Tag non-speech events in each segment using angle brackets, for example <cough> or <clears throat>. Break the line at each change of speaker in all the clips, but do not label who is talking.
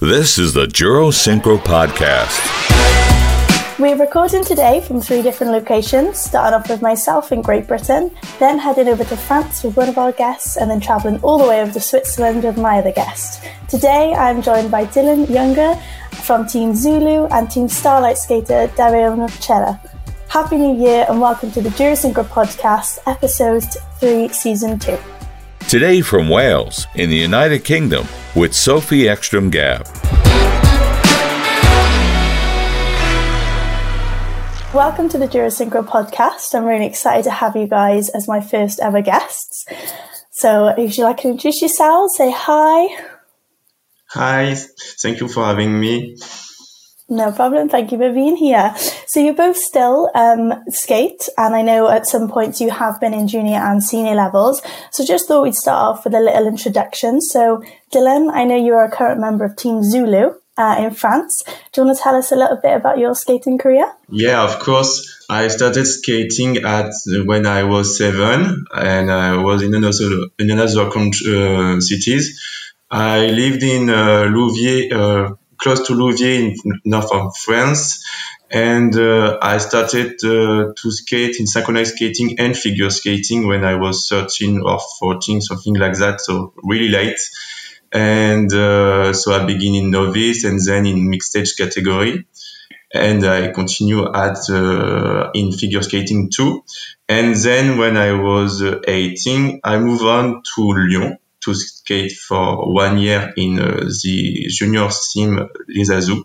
This is the Juro Synchro Podcast.
We're recording today from three different locations, starting off with myself in Great Britain, then heading over to France with one of our guests, and then travelling all the way over to Switzerland with my other guest. Today I'm joined by Dylan Younger from Team Zulu and Team Starlight skater Dario Nocella. Happy New Year and welcome to the Juro Synchro Podcast, Episode 3, Season 2.
Today from Wales, in the United Kingdom, with Sophie Ekstrom Gab.
Welcome to the Jurasynchro podcast. I'm really excited to have you guys as my first ever guests. So, if you'd like to introduce yourselves, say hi.
Hi, thank you for having me.
No problem. Thank you for being here. So you both still um, skate, and I know at some points you have been in junior and senior levels. So just thought we'd start off with a little introduction. So Dylan, I know you're a current member of Team Zulu uh, in France. Do you want to tell us a little bit about your skating career?
Yeah, of course. I started skating at when I was seven, and I was in another in another uh, cities. I lived in uh, Louviers uh, close to Louviers in north of France. And uh, I started uh, to skate in synchronized skating and figure skating when I was 13 or 14, something like that. So really late. And uh, so I begin in novice and then in mixed stage category. And I continue at uh, in figure skating too. And then when I was uh, 18, I move on to Lyon to skate for one year in uh, the junior team Les Azous.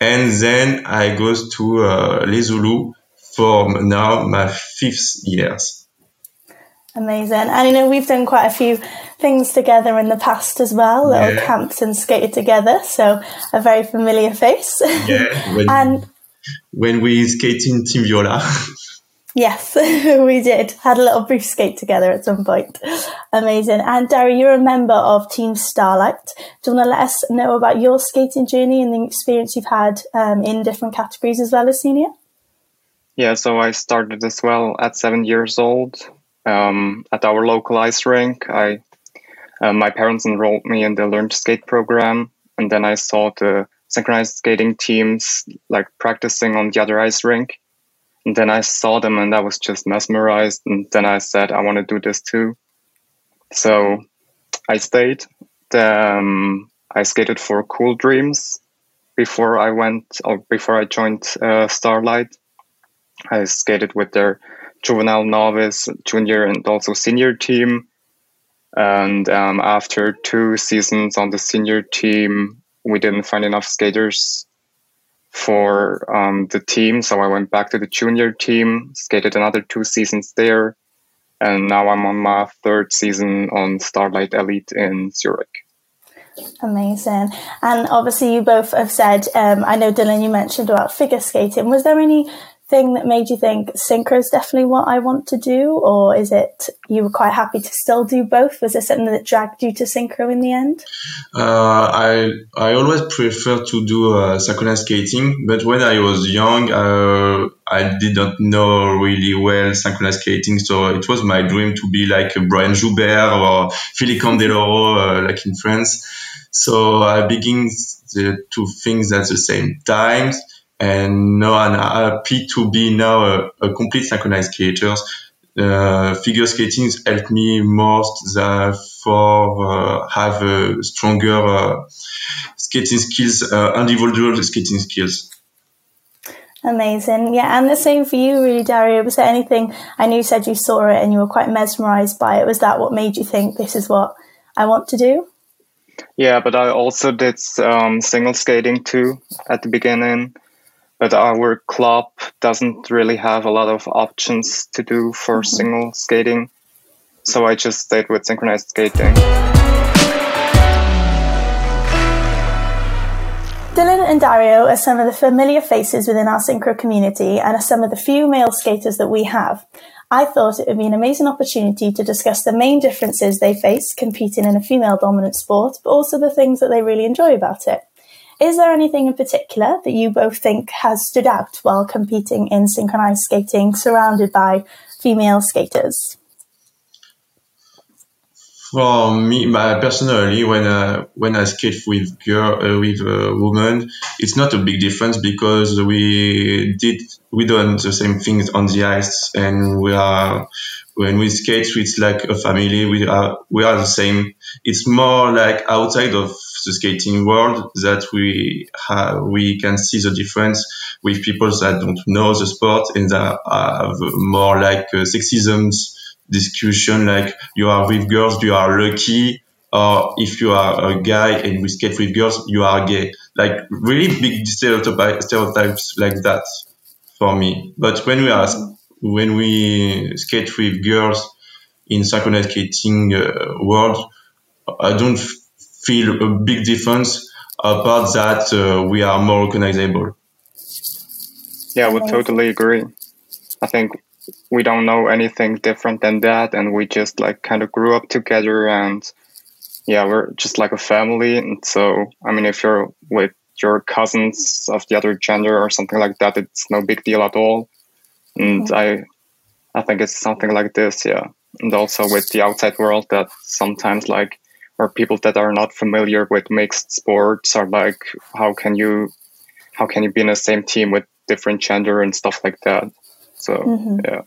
And then I goes to uh, Les Zulu for now my fifth years.
Amazing. And you know, we've done quite a few things together in the past as well, little
Yeah.
camps and skated together. So a very familiar face.
Yeah, when, <laughs>
and
when we skate in Team Viola. <laughs>
yes, <laughs> we did. Had a little brief skate together at some point. Amazing. And Darry, you're a member of Team Starlight. Do you want to let us know about your skating journey and the experience you've had um, in different categories as well as senior?
Yeah, so I started as well at seven years old um, at our local ice rink. I uh, my parents enrolled me in the Learn to Skate program, and then I saw the synchronized skating teams like practicing on the other ice rink. And then I saw them, and I was just mesmerized. And then I said, I want to do this too. So I stayed. Um, I skated for Cool Dreams before I went or before I joined uh, Starlight. I skated with their juvenile novice, junior, and also senior team. And um, after two seasons on the senior team, we didn't find enough skaters for um, the team. So I went back to the junior team, skated another two seasons there. And now I'm on my third season on Starlight Elite in Zurich.
Amazing. And obviously, you both have said, um, I know Dylan, you mentioned about figure skating. Was there anything that made you think synchro is definitely what I want to do? Or is it you were quite happy to still do both? Was there something that dragged you to synchro in the end?
Uh, I I always prefer to do uh, synchronized skating, but when I was young, uh, I did not know really well synchronized skating, so it was my dream to be like Brian Joubert or Philippe Candeloro, uh, like in France. So I begin the two things at the same time, and now I'm happy to be now a, a complete synchronized skater uh, figure skating helped me most than for uh, have a stronger uh, skating skills, uh, individual skating skills.
Amazing. Yeah. And the same for you, really, Dario. Was there anything, I know you said you saw it and you were quite mesmerized by it. Was that what made you think this is what I want to do?
Yeah, but I also did um, single skating too at the beginning. But our club doesn't really have a lot of options to do for mm-hmm. single skating. So I just stayed with synchronized skating.
Dylan and Dario are some of the familiar faces within our synchro community and are some of the few male skaters that we have. I thought it would be an amazing opportunity to discuss the main differences they face competing in a female dominant sport, but also the things that they really enjoy about it. Is there anything in particular that you both think has stood out while competing in synchronized skating surrounded by female skaters?
for me, my, personally, when I, when I skate with girl uh, with a woman, it's not a big difference because we did we done the same things on the ice, and we are when we skate, it's like a family. We are we are the same. It's more like outside of the skating world that we have we can see the difference with people that don't know the sport and that have more like uh, discussion like you are with girls, you are lucky, or if you are a guy and we skate with girls, you are gay. Like really big stereotypes like that for me. But when we are when we skate with girls in synchronized skating uh, world, I don't feel a big difference apart that uh, we are more recognizable.
Yeah, I would totally agree. I think we don't know anything different than that and we just like kind of grew up together and yeah we're just like a family and so i mean if you're with your cousins of the other gender or something like that it's no big deal at all and mm-hmm. i i think it's something like this yeah and also with the outside world that sometimes like or people that are not familiar with mixed sports are like how can you how can you be in the same team with different gender and stuff like that so mm-hmm. yeah.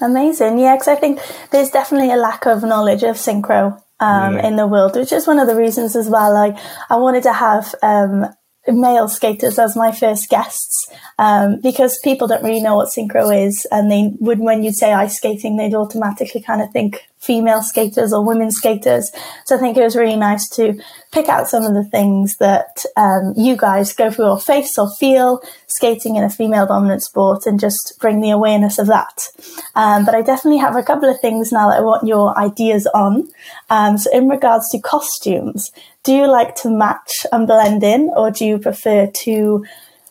Amazing. Yeah, because I think there's definitely a lack of knowledge of synchro um, yeah. in the world, which is one of the reasons as well. Like I wanted to have um, male skaters as my first guests um, because people don't really know what synchro is, and they would when you'd say ice skating, they'd automatically kind of think female skaters or women skaters. So I think it was really nice to pick out some of the things that um, you guys go through or face or feel skating in a female dominant sport and just bring the awareness of that. Um, but I definitely have a couple of things now that I want your ideas on. Um, so in regards to costumes, do you like to match and blend in or do you prefer to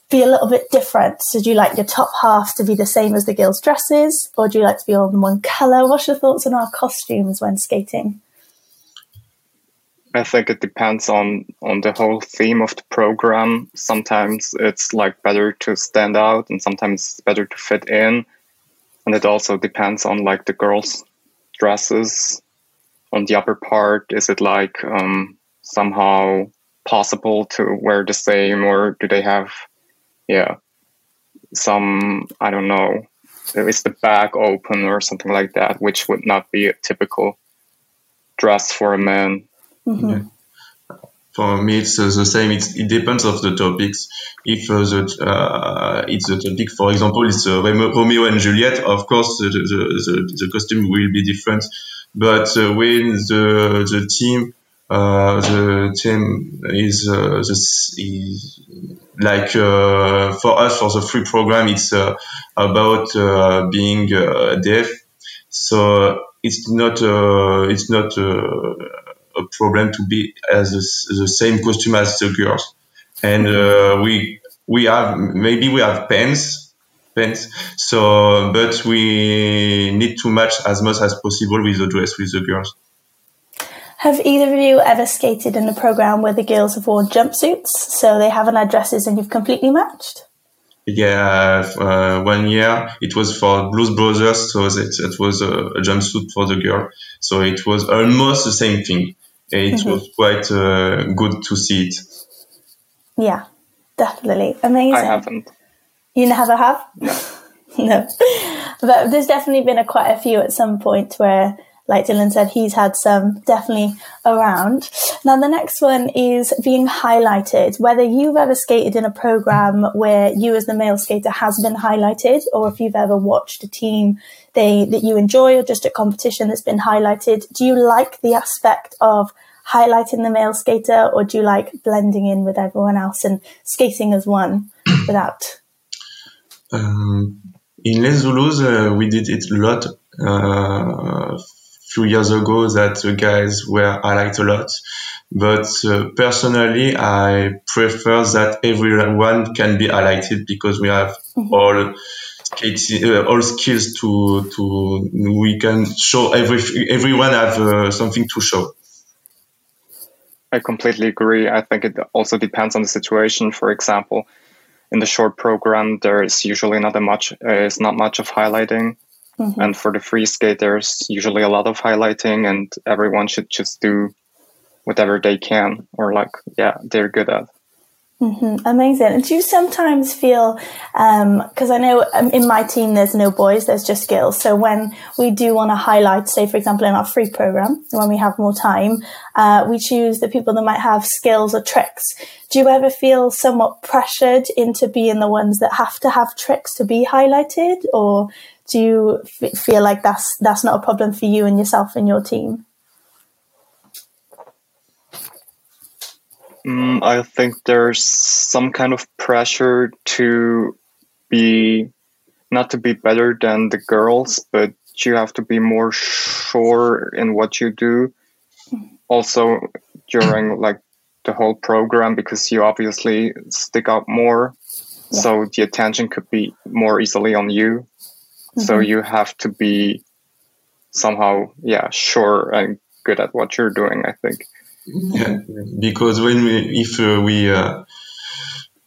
be a little bit different? So do you like your top half to be the same as the girls' dresses, or do you like to be all in one colour? What's your thoughts on our costumes when skating?
I think it depends on on the whole theme of the program. Sometimes it's like better to stand out, and sometimes it's better to fit in. And it also depends on like the girls' dresses. On the upper part, is it like um, somehow possible to wear the same, or do they have yeah some i don't know is the back open or something like that which would not be a typical dress for a man
mm-hmm. yeah. For me, it's uh, the same. It's, it depends of the topics. If uh, the, uh, it's a topic, for example, it's uh, Romeo and Juliet. Of course, the, the, the, the costume will be different. But uh, when the the team uh, the team is, uh, this is like uh, for us for the free program it's uh, about uh, being uh, deaf. So it's not it's not a problem to be as a, the same costume as the girls. And we we have maybe we have pens pens so but we need to match as much as possible with the dress with the girls
have either of you ever skated in a program where the girls have worn jumpsuits, so they haven't had dresses and you've completely matched?
Yeah, uh, one year it was for Blues Brothers, so it, it was a, a, jumpsuit for the girl. So it was almost the same thing. It mm-hmm. was quite uh, good to see it.
Yeah, definitely amazing. I
haven't.
You never have? No. <laughs> no. But there's definitely been a quite a few at some point where like Dylan said, he's had some definitely around. Now, the next one is being highlighted. Whether you've ever skated in a program where you, as the male skater, has been highlighted, or if you've ever watched a team they that you enjoy, or just a competition that's been highlighted, do you like the aspect of highlighting the male skater, or do you like blending in with everyone else and skating as one without?
Um, in Les Zulus, uh, we did it a lot. Uh, few years ago that the guys were highlighted a lot. But uh, personally, I prefer that everyone can be highlighted because we have mm-hmm. all uh, all skills to to we can show every everyone have uh, something to show.
I completely agree. I think it also depends on the situation. For example, in the short program, there is usually not a much uh, is not much of highlighting Mm-hmm. And for the free skaters, usually a lot of highlighting, and everyone should just do whatever they can or like yeah they're good at.
Mm-hmm. Amazing. And do you sometimes feel, because um, I know um, in my team there's no boys, there's just girls. So when we do want to highlight, say for example in our free program, when we have more time, uh, we choose the people that might have skills or tricks. Do you ever feel somewhat pressured into being the ones that have to have tricks to be highlighted, or do you f- feel like that's that's not a problem for you and yourself and your team?
Mm, I think there's some kind of pressure to be not to be better than the girls, but you have to be more sure in what you do. Also, during <clears throat> like the whole program, because you obviously stick out more, yeah. so the attention could be more easily on you. Mm-hmm. So you have to be somehow, yeah, sure and good at what you're doing. I think.
Yeah, because when we, if uh, we uh,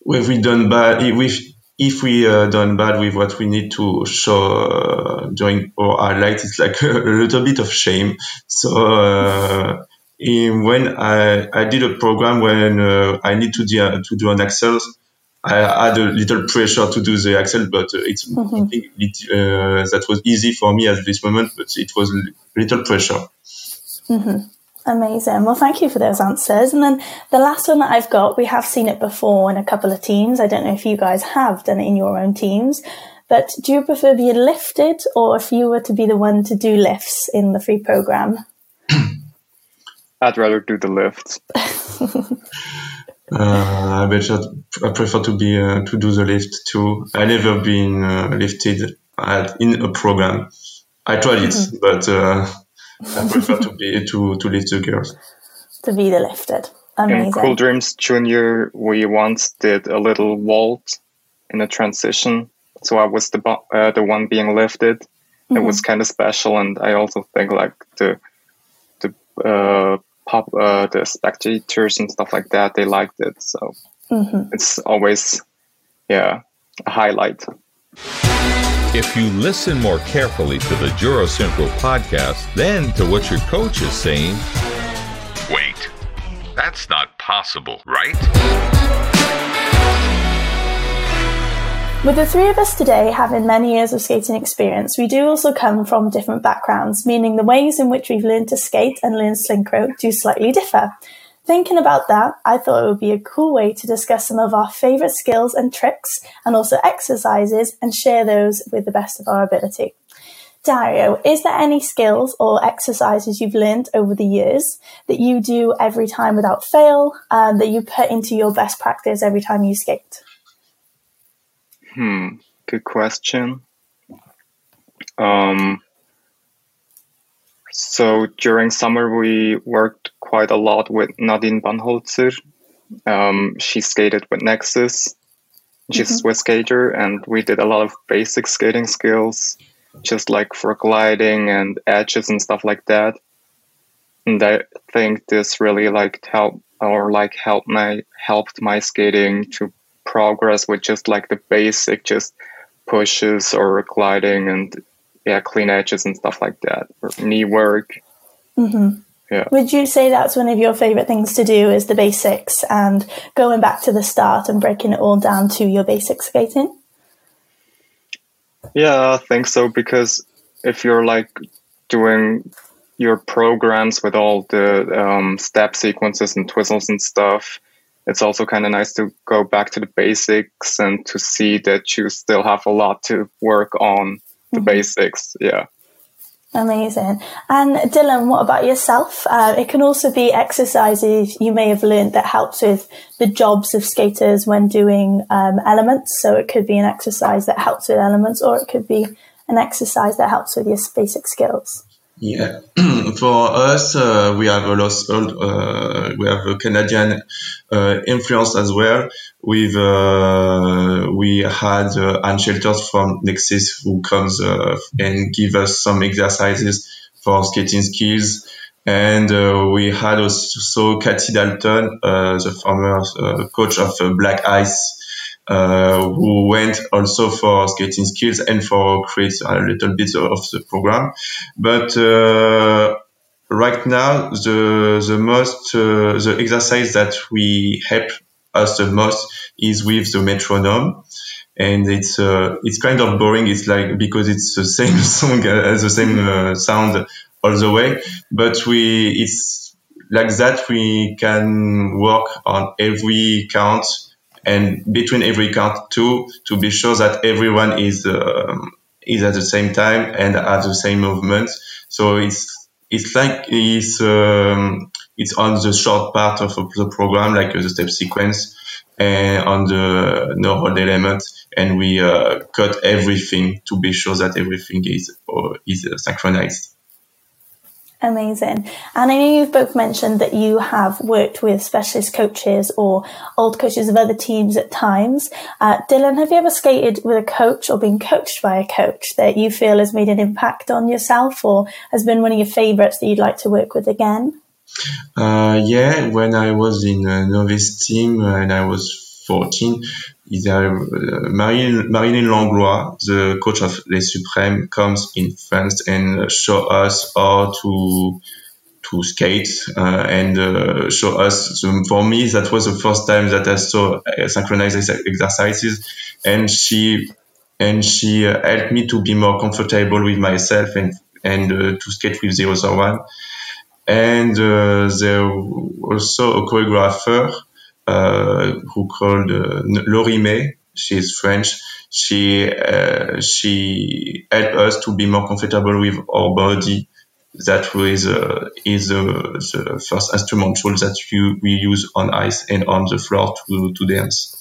if we done bad, if if we uh, done bad with what we need to show uh, during our highlight, it's like <laughs> a, little bit of shame. So uh, in, when I I did a program when uh, I need to do to do an Axel. I had a little pressure to do the Axel, but it's mm-hmm. it, that was easy for me at this moment. But it was a little pressure.
Mm-hmm. Amazing. Well, thank you for those answers. And then the last one that I've got, we have seen it before in a couple of teams. I don't know if you guys have done it in your own teams, but do you prefer being lifted or if you were to be the one to do lifts in the free program? <clears throat>
I'd rather do the lifts. <laughs>
uh, I bet I prefer to be uh, to do the lift too. I never been uh, lifted at, in a program. I tried it, mm-hmm. but uh, I prefer to be to to lift the girls.
To be the lifted. Amazing.
In Cool Dreams Junior, we once did a little vault in a transition. So I was the uh, the one being lifted. Mm-hmm. It was kind of special, and I also think like the the uh, pop uh, the spectators and stuff like that they liked it. So mm-hmm. it's always yeah a highlight.
If you listen more carefully to the Juro Synchro podcast than to what your coach is saying, wait, that's not possible, right?
With the three of us today having many years of skating experience, we do also come from different backgrounds, meaning the ways in which we've learned to skate and learn synchro do slightly differ. Thinking about that, I thought it would be a cool way to discuss some of our favorite skills and tricks and also exercises and share those with the best of our ability. Dario, is there any skills or exercises you've learned over the years that you do every time without fail and that you put into your best practice every time you skate?
Hmm, good question. Um, so during summer, we worked quite a lot with Nadine Banholzer. Um, she skated with NEXXICE. She's mm-hmm. a Swiss skater, and we did a lot of basic skating skills, just like for gliding and edges and stuff like that. And I think this really like helped or like helped my helped my skating to progress with just like the basic just pushes or gliding and yeah, clean edges and stuff like that, or knee work.
Mm-hmm. Yeah. Would you say that's one of your favorite things to do is the basics and going back to the start and breaking it all down to your basic skating?
Yeah, I think so because if you're like doing your programs with all the um, step sequences and twizzles and stuff, it's also kind of nice to go back to the basics and to see that you still have a lot to work on the mm-hmm. basics. Yeah.
Amazing. And Dylan, what about yourself? Uh, it can also be exercises you may have learned that helps with the jobs of skaters when doing um, elements. So it could be an exercise that helps with elements, or it could be an exercise that helps with your basic skills.
Yeah, <clears throat> for us, uh, we have a lot. Uh, we have a Canadian uh, influence as well. With uh, we had uh, Anne Shelters from NEXXICE who comes uh, and give us some exercises for skating skills, and uh, we had also Cathy Dalton, the former coach of Black Ice. Uh, who went also for skating skills and for create a little bit of the program. But uh, right now, the the most uh, the exercise that we help us the most is with the metronome and it's uh, it's kind of boring. It's like because it's the same <laughs> song as the same uh, sound all the way, but we it's like that we can work on every count and between every count too to be sure that everyone is uh, is at the same time and at the same movement. So it's it's like it's um, it's on the short part of the program, like the step sequence, and on the hold element, and we uh, cut everything to be sure that everything is uh, is synchronized.
Amazing. And I know you've both mentioned that you have worked with specialist coaches or old coaches of other teams at times. Uh, Dylan, have you ever skated with a coach or been coached by a coach that you feel has made an impact on yourself or has been one of your favorites that you'd like to work with again?
Uh, yeah, when I was in a novice team and I was 14, is uh, Marilyn, Marilyn Langlois, the coach of Les Suprêmes, comes in France and show us how to to skate uh, and uh, show us. So for me, that was the first time that I saw uh, synchronized exercises, and she and she uh, helped me to be more comfortable with myself and and uh, to skate with the other one. And there was also a choreographer uh, who called uh, Laurie May. She's French. She uh, she helped us to be more comfortable with our body. That uh, is uh, the first instrumental that you, we use on ice and on the floor to to dance.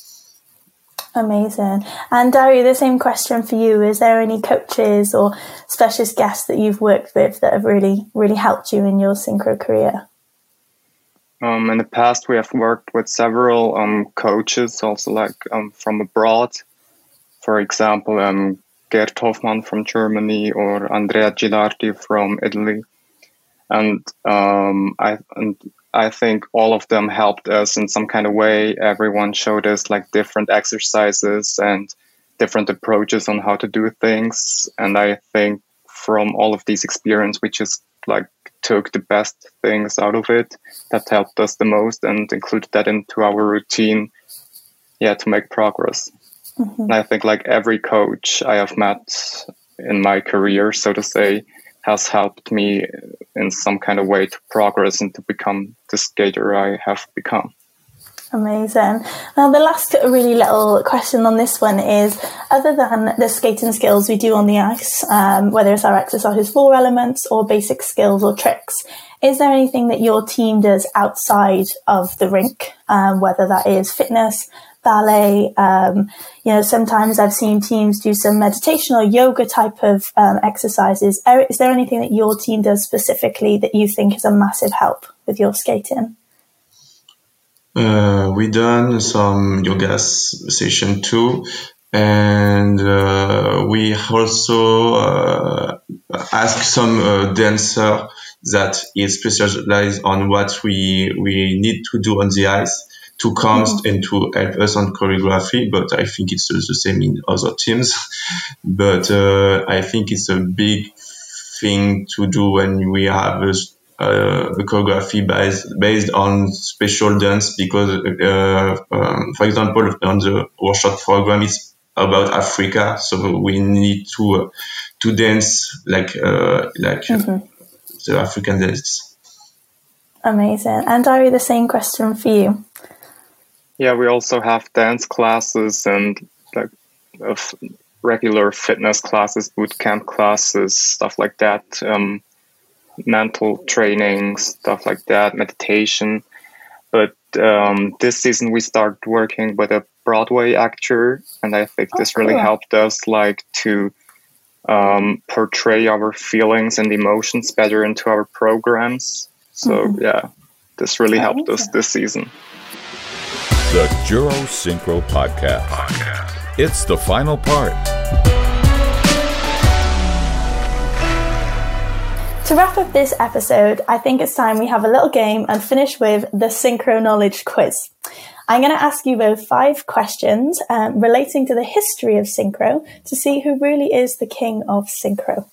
Amazing. And Dario, the same question for you. Is there any coaches or specialist guests that you've worked with that have really, really helped you in your synchro career?
Um, in the past, we have worked with several um, coaches, also like um, from abroad. For example, um, Gerd Hoffmann from Germany or Andrea Gilardi from Italy, and um, I and I think all of them helped us in some kind of way. Everyone showed us like different exercises and different approaches on how to do things, and I think from all of these experience, we just like took the best things out of it that helped us the most and included that into our routine yeah to make progress mm-hmm. and i think like every coach i have met in my career so to say has helped me in some kind of way to progress and to become the skater i have become
Amazing. Now, the last really little question on this one is other than the skating skills we do on the ice, um, whether it's our exercises four elements or basic skills or tricks, is there anything that your team does outside of the rink, um, whether that is fitness, ballet? Um, you know, sometimes I've seen teams do some meditation or yoga type of um, exercises. Is there anything that your team does specifically that you think is a massive help with your skating?
Uh, we done some yoga session too, and uh, we also uh, ask some uh, dancer that is specialized on what we we need to do on the ice to come mm-hmm. and to help us on choreography. But I think it's the same in other teams. but uh, I think it's a big thing to do when we have a uh, choreography based based on special dance because, uh, um, for example, on the workshop program, it's about Africa, so we need to uh, to dance like uh, like mm-hmm. the African dance.
Amazing. And Ari, the same question for you.
Yeah, we also have dance classes and like of regular fitness classes, boot camp classes, stuff like that. Um, mental training, stuff like that, meditation. But um, this season we started working with a Broadway actor, and I think this oh, cool. really helped us like to um, portray our feelings and emotions better into our programs. So mm-hmm. yeah, this really helped us this season.
The Juro Synchro Podcast. Podcast. It's the final part.
To wrap up this episode, I think it's time we have a little game and finish with the synchro knowledge quiz. I'm going to ask you both five questions um, relating to the history of synchro to see who really is the king of synchro.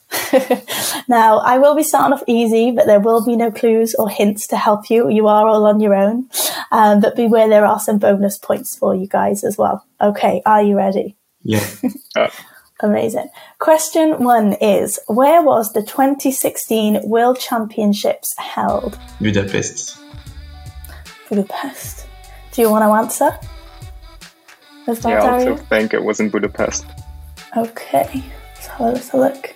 <laughs> now, I will be starting off easy, but there will be no clues or hints to help you. You are all on your own. Um, but beware, there are some bonus points for you guys as well. Okay, are you ready?
Yeah. <laughs>
Amazing. Question one is Where was the 2016 World Championships held?
Budapest.
Budapest. Do you want to answer? Is that
yeah, I also
Dario?
think it was in Budapest.
Okay, let's have a little look.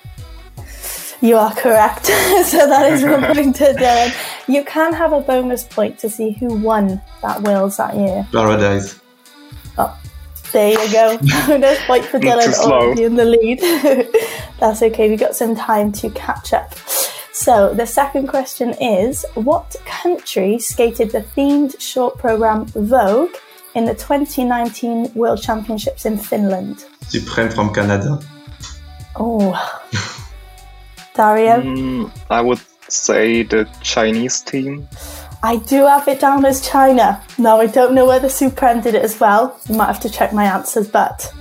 You are correct. <laughs> so that is one point <laughs> to Dylan. You can have a bonus point to see who won that Worlds that year.
Paradise.
There you go. <laughs> bonus point for
Too
Dylan
slow.
already in the lead. <laughs> That's okay. We've got some time to catch up. So the second question is: What country skated the themed short program Vogue in the 2019 World Championships in Finland?
Supreme from Canada.
Oh, Dario.
Mm, I would say the Chinese team.
I do have it down as China. No, I don't know whether Supreme did it as well. You might have to check my answers, but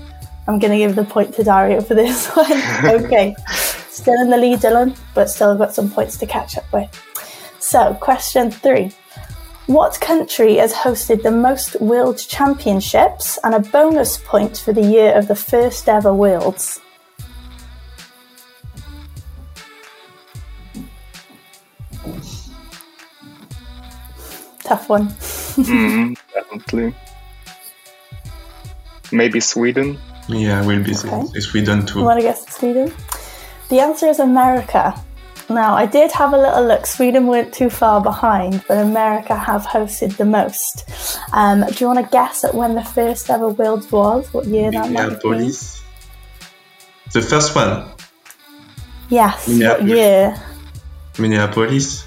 I'm going to give the point to Dario for this <laughs> one. <laughs> okay. Still in the lead, Dylan, but still got some points to catch up with. So, question three. What country has hosted the most World Championships and a bonus point for the year of the first ever Worlds? Tough one.
Mm, definitely. Maybe Sweden.
Yeah, we'll be
Okay.
Sweden
You
too.
want to guess Sweden? The answer is America. Now, I did have a little look. Sweden weren't too far behind, but America have hosted the most. Um, do you want to guess at when the first ever Worlds was? What year that might have been?
Minneapolis. The first one,
Yes, what year?
Minneapolis.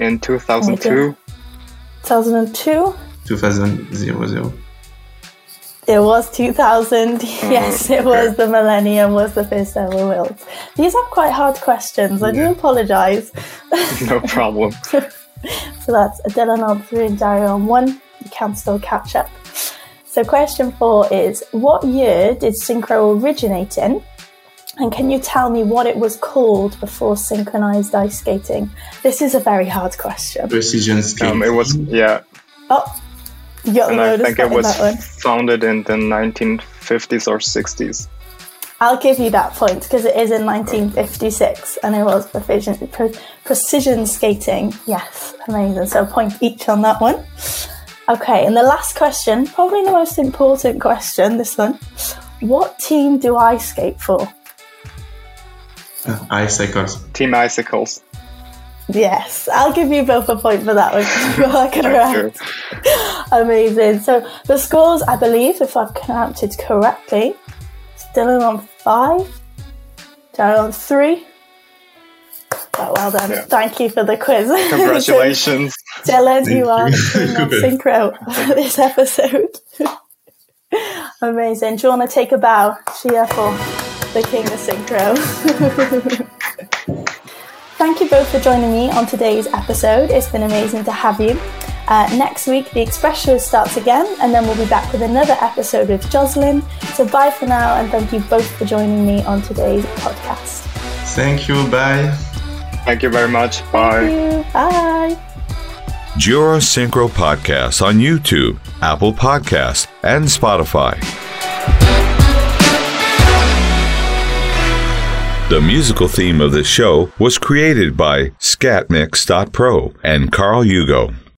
In 2002.
2002?
2000.
It was 2000. <laughs> Yes, it was the millennium was the first ever Worlds. These are quite hard questions. I do apologise. <laughs>
No problem. <laughs>
So that's Dylan on three and Dario on one. You can still catch up. So question four is what year did synchro originate in? And can you tell me what it was called before synchronized ice skating? This is a very hard question.
Precision skating.
Um, it was yeah,
Oh, you got the
and I think it was
that one.
founded in the 1950s or 60s.
I'll give you that point because it is in 1956 and it was precision, pre- precision skating. Yes, amazing. So a point each on that one. Okay, and the last question, probably the most important question, this one. What team do I skate for?
Uh, Icicles.
Team Icicles.
Yes, I'll give you both a point for that one. You are
Thank
correct.
you.
Amazing. So the scores, I believe, if I've counted correctly, still on five, down on three. Oh, well done.
Yeah.
Thank you for the quiz. <laughs>
Congratulations.
So, Dylan, you
Thank
are
you. <laughs>
the king synchro for this episode. <laughs> Amazing. Do you want to take a bow? Cheer for the king of synchro. <laughs> Thank you both for joining me on today's episode. It's been amazing to have you. Uh, next week, the Express Show starts again, and then we'll be back with another episode with Jocelyn. So, bye for now, and thank you both for joining me on today's podcast.
Thank you. Bye.
Thank you very much. Bye.
Thank you. Bye.
Jura Synchro Podcast on YouTube, Apple Podcast, and Spotify. The musical theme of this show was created by Scatmix.pro and Carl Hugo.